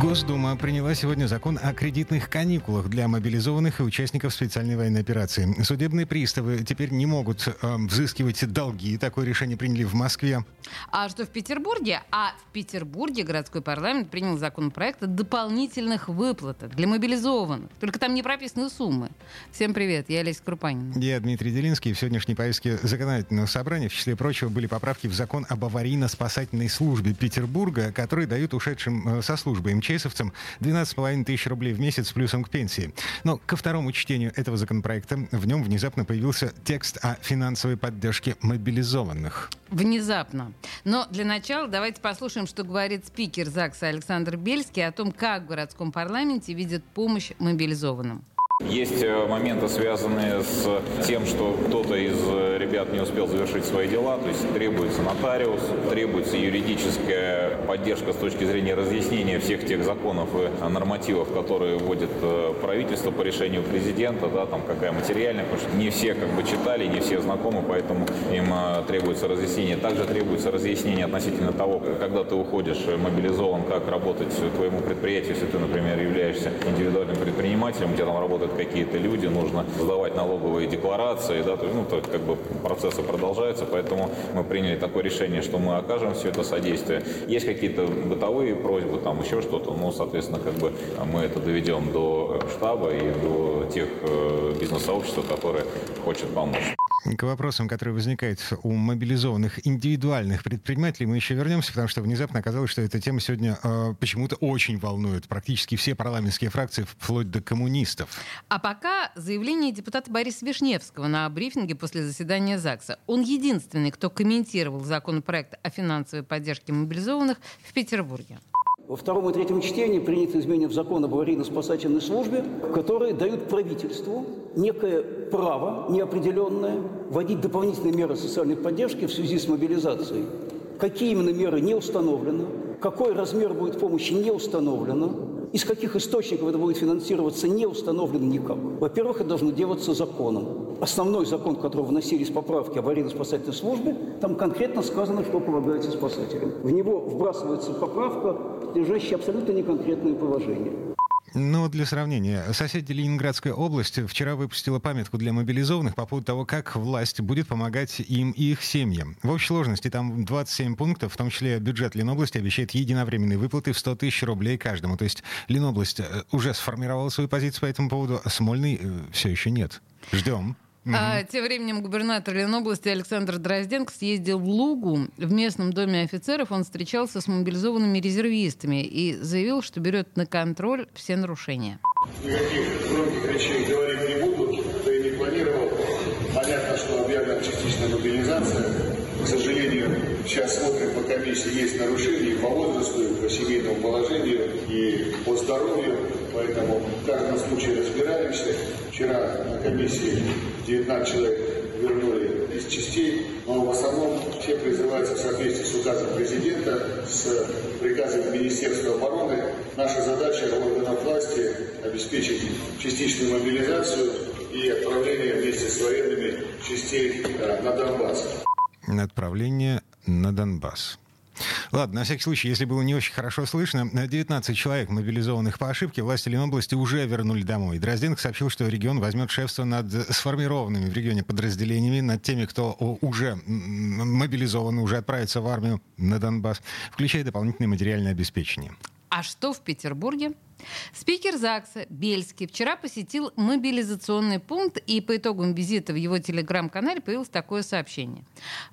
Госдума приняла сегодня закон о кредитных каникулах для мобилизованных и участников специальной военной операции. Судебные приставы теперь не могут э, взыскивать долги. Такое решение приняли в Москве. А что в Петербурге? А в Петербурге городской парламент принял законопроект о дополнительных выплатах для мобилизованных. Только там не прописаны суммы. Всем привет, я Олеся Крупанина. Я Дмитрий Делинский. В сегодняшней повестке законодательного собрания, в числе прочего, были поправки в закон об аварийно-спасательной службе Петербурга, которые дают ушедшим э, со службы МЧС МЧСовцам 12,5 тысяч рублей в месяц плюсом к пенсии. Но ко второму чтению этого законопроекта в нем внезапно появился текст о финансовой поддержке мобилизованных. Внезапно. Но для начала давайте послушаем, что говорит спикер ЗАГСа Александр Бельский о том, как в городском парламенте видят помощь мобилизованным. Есть э, моменты, связанные с тем, что кто-то из э, ребят не успел завершить свои дела, то есть требуется нотариус, требуется юридическая поддержка с точки зрения разъяснения всех тех законов и нормативов, которые вводит э, правительство по решению президента, да, там какая материальная, потому что не все как бы читали, не все знакомы, поэтому им требуется разъяснение. Также требуется разъяснение относительно того, когда ты уходишь мобилизован, как работать твоему предприятию, если ты, например, являешься индивидуальным предпринимателем, тебя там работает работают какие-то люди, нужно сдавать налоговые декларации, да, то, ну, то, как бы процессы продолжаются, поэтому мы приняли такое решение, что мы окажем все это содействие. Есть какие-то бытовые просьбы, там еще что-то, ну, соответственно, как бы мы это доведем до штаба и до тех э, бизнес-сообществ, которые хочет помочь. К вопросам, которые возникают у мобилизованных индивидуальных предпринимателей, мы еще вернемся, потому что внезапно оказалось, что эта тема сегодня э, почему-то очень волнует практически все парламентские фракции, вплоть до коммунистов. А пока заявление депутата Бориса Вишневского на брифинге после заседания ЗАГСа. Он единственный, кто комментировал законопроект о финансовой поддержке мобилизованных в Петербурге во втором и третьем чтении приняты изменения в закон об аварийно-спасательной службе, которые дают правительству некое право неопределенное вводить дополнительные меры социальной поддержки в связи с мобилизацией. Какие именно меры не установлено, какой размер будет помощи не установлено, из каких источников это будет финансироваться, не установлено никак. Во-первых, это должно делаться законом. Основной закон, в который вносились поправки аварийно-спасательной службе, там конкретно сказано, что полагается спасателям. В него вбрасывается поправка, лежащая абсолютно неконкретное положение. Ну, для сравнения, соседи Ленинградская область вчера выпустила памятку для мобилизованных по поводу того, как власть будет помогать им и их семьям. В общей сложности там 27 пунктов, в том числе бюджет Ленобласти обещает единовременные выплаты в 100 тысяч рублей каждому. То есть Ленобласть э, уже сформировала свою позицию по этому поводу, а Смольный э, все еще нет. Ждем. А, тем временем губернатор Ленобласти Александр Дрозденко съездил в Лугу. В местном доме офицеров он встречался с мобилизованными резервистами и заявил, что берет на контроль все нарушения. Никаких громких речей говорить не буду, да и не планировал. Понятно, что объявлена частичная мобилизация. К сожалению, сейчас смотрим по комиссии, есть нарушения по возрасту, по семейному положению и по здоровью. Поэтому в каждом случае разбираемся. Вчера на комиссии 19 человек вернули из частей, но в основном все призываются в соответствии с указом президента, с приказом Министерства обороны. Наша задача органов власти обеспечить частичную мобилизацию и отправление вместе с военными частей э, на Донбасс. Отправление на Донбасс. Ладно, на всякий случай, если было не очень хорошо слышно, 19 человек, мобилизованных по ошибке, власти Ленобласти уже вернули домой. Дрозденко сообщил, что регион возьмет шефство над сформированными в регионе подразделениями, над теми, кто уже мобилизован, уже отправится в армию на Донбасс, включая дополнительное материальное обеспечение. А что в Петербурге? Спикер ЗАГСа Бельский вчера посетил мобилизационный пункт, и по итогам визита в его телеграм-канале появилось такое сообщение.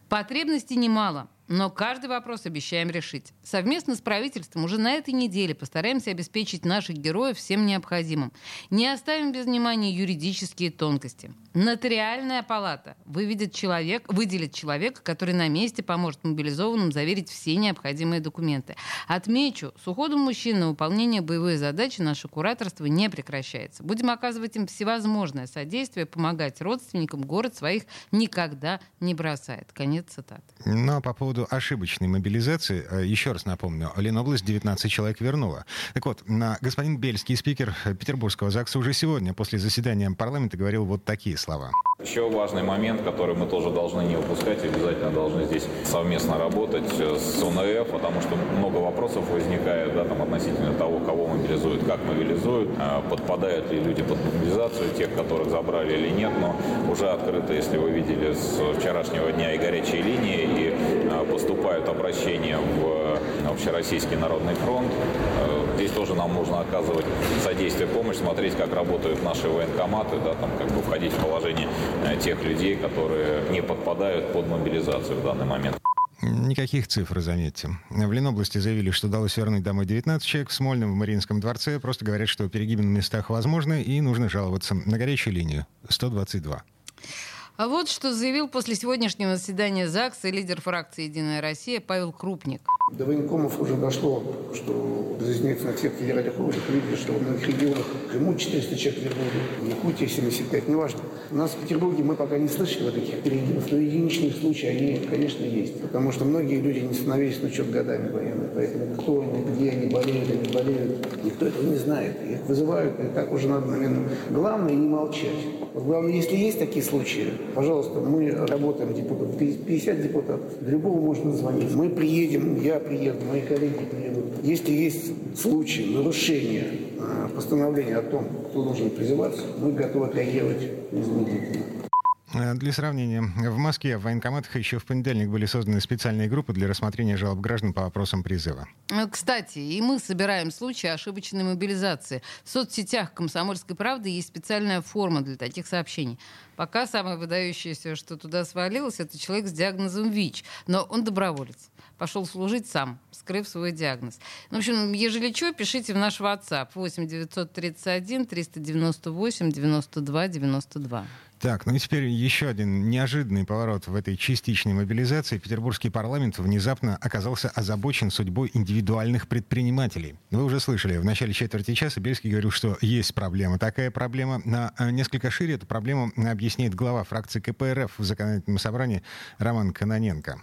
Потребностей немало. Но каждый вопрос обещаем решить. Совместно с правительством уже на этой неделе постараемся обеспечить наших героев всем необходимым. Не оставим без внимания юридические тонкости. Нотариальная палата выведет человек, выделит человека, который на месте поможет мобилизованным заверить все необходимые документы. Отмечу, с уходом мужчин на выполнение боевой задачи наше кураторство не прекращается. Будем оказывать им всевозможное содействие, помогать родственникам. Город своих никогда не бросает. Конец цитаты. Ну, а по поводу ошибочной мобилизации, э, еще раз напомню, Ленобласть 19 человек вернула. Так вот, господин Бельский, спикер Петербургского ЗАГСа, уже сегодня после заседания парламента говорил вот такие слова. Еще важный момент, который мы тоже должны не упускать, обязательно должны здесь совместно работать с УНФ, потому что много вопросов возникает да, там, относительно того, кого мобилизуют, как мобилизуют, подпадают ли люди под мобилизацию, тех, которых забрали или нет, но уже открыто, если вы видели с вчерашнего дня и горячие линии, поступают обращения в Общероссийский народный фронт. Э, здесь тоже нам нужно оказывать содействие, помощь, смотреть, как работают наши военкоматы, да, там, как бы входить в положение э, тех людей, которые не подпадают под мобилизацию в данный момент. Никаких цифр, заметьте. В Ленобласти заявили, что удалось вернуть домой 19 человек. В Смольном, в Мариинском дворце просто говорят, что перегибы на местах возможны и нужно жаловаться на горячую линию 122. А вот что заявил после сегодняшнего заседания ЗАГСа лидер фракции «Единая Россия» Павел Крупник. До военкомов уже дошло, что разъясняется на всех федеральных уровнях. Видите, что в многих регионах Крыму 400 человек вернули, в Якутии 75, неважно. У нас в Петербурге мы пока не слышали о таких переездах, но единичные случаи, они, конечно, есть. Потому что многие люди не становились на учет годами военных. Поэтому кто они, где они болеют, они болеют, никто этого не знает. Их вызывают, и так уже надо, наверное, главное не молчать. Вот главное, если есть такие случаи, Пожалуйста, мы работаем депутат, 50 депутатов, любого можно звонить. Мы приедем, я приеду, мои коллеги приедут. Если есть случаи нарушения а, постановления о том, кто должен призываться, мы готовы реагировать незамедлительно. Э, для сравнения, в Москве в военкоматах еще в понедельник были созданы специальные группы для рассмотрения жалоб граждан по вопросам призыва. Э, кстати, и мы собираем случаи ошибочной мобилизации. В соцсетях «Комсомольской правды» есть специальная форма для таких сообщений. Пока самое выдающееся, что туда свалилось, это человек с диагнозом ВИЧ. Но он доброволец пошел служить сам, скрыв свой диагноз. Ну, в общем, ежели что, пишите в наш WhatsApp 8 931 398 92 92. Так, ну и теперь еще один неожиданный поворот в этой частичной мобилизации. Петербургский парламент внезапно оказался озабочен судьбой индивидуальных предпринимателей. Вы уже слышали, в начале четверти часа Бельский говорил, что есть проблема. Такая проблема. На э, несколько шире эту проблему объясняет глава фракции КПРФ в законодательном собрании Роман Каноненко.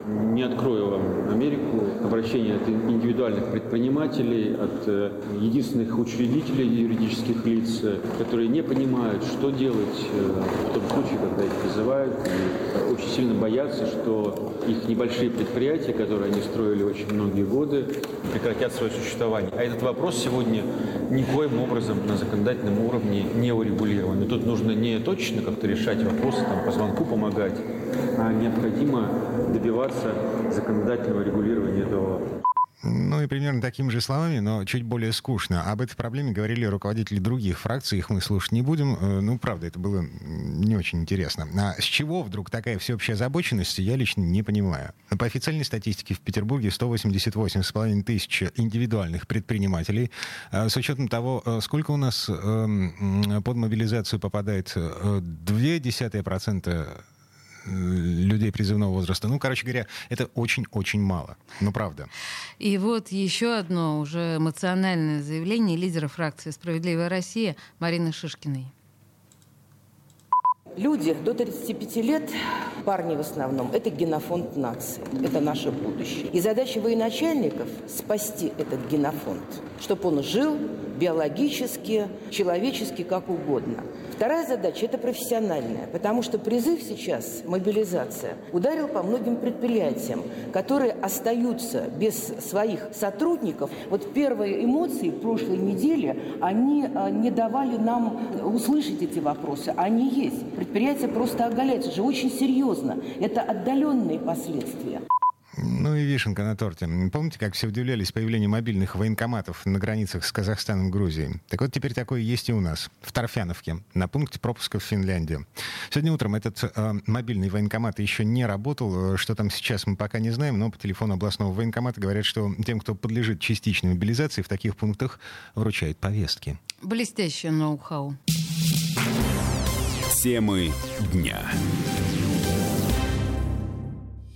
Не открою вам Америку. Обращение от индивидуальных предпринимателей, от э, единственных учредителей юридических лиц, э, которые не понимают, что делать э, в том случае, когда их призывают, и очень сильно боятся, что их небольшие предприятия, которые они строили очень многие годы, прекратят свое существование. А этот вопрос сегодня никоим образом на законодательном уровне не урегулирован. И тут нужно не точно как-то решать вопросы, там, по звонку помогать, а необходимо добиваться законодательного регулирования этого ну и примерно такими же словами, но чуть более скучно. Об этой проблеме говорили руководители других фракций, их мы слушать не будем. Э, ну, правда, это было не очень интересно. А с чего вдруг такая всеобщая озабоченность, я лично не понимаю. По официальной статистике в Петербурге 188,5 тысяч индивидуальных предпринимателей. А с учетом того, э, сколько у нас эм, под мобилизацию попадает, 0,2% э, людей призывного возраста. Ну, короче говоря, это очень-очень мало. Ну, правда. И вот еще одно уже эмоциональное заявление лидера фракции «Справедливая Россия» Марины Шишкиной. Люди до 35 лет, парни в основном, это генофонд нации, это наше будущее. И задача военачальников – спасти этот генофонд, чтобы он жил биологически, человечески, как угодно. Вторая задача – это профессиональная, потому что призыв сейчас, мобилизация, ударил по многим предприятиям, которые остаются без своих сотрудников. Вот первые эмоции прошлой недели, они а, не давали нам услышать эти вопросы. Они есть. Предприятия просто оголяются. же очень серьезно. Это отдаленные последствия. Ну и вишенка на торте. Помните, как все удивлялись появлению мобильных военкоматов на границах с Казахстаном и Грузией? Так вот, теперь такое есть и у нас, в Торфяновке, на пункте пропуска в Финляндию. Сегодня утром этот э, мобильный военкомат еще не работал. Что там сейчас, мы пока не знаем, но по телефону областного военкомата говорят, что тем, кто подлежит частичной мобилизации, в таких пунктах вручают повестки. Блестящее ноу-хау. Темы дня.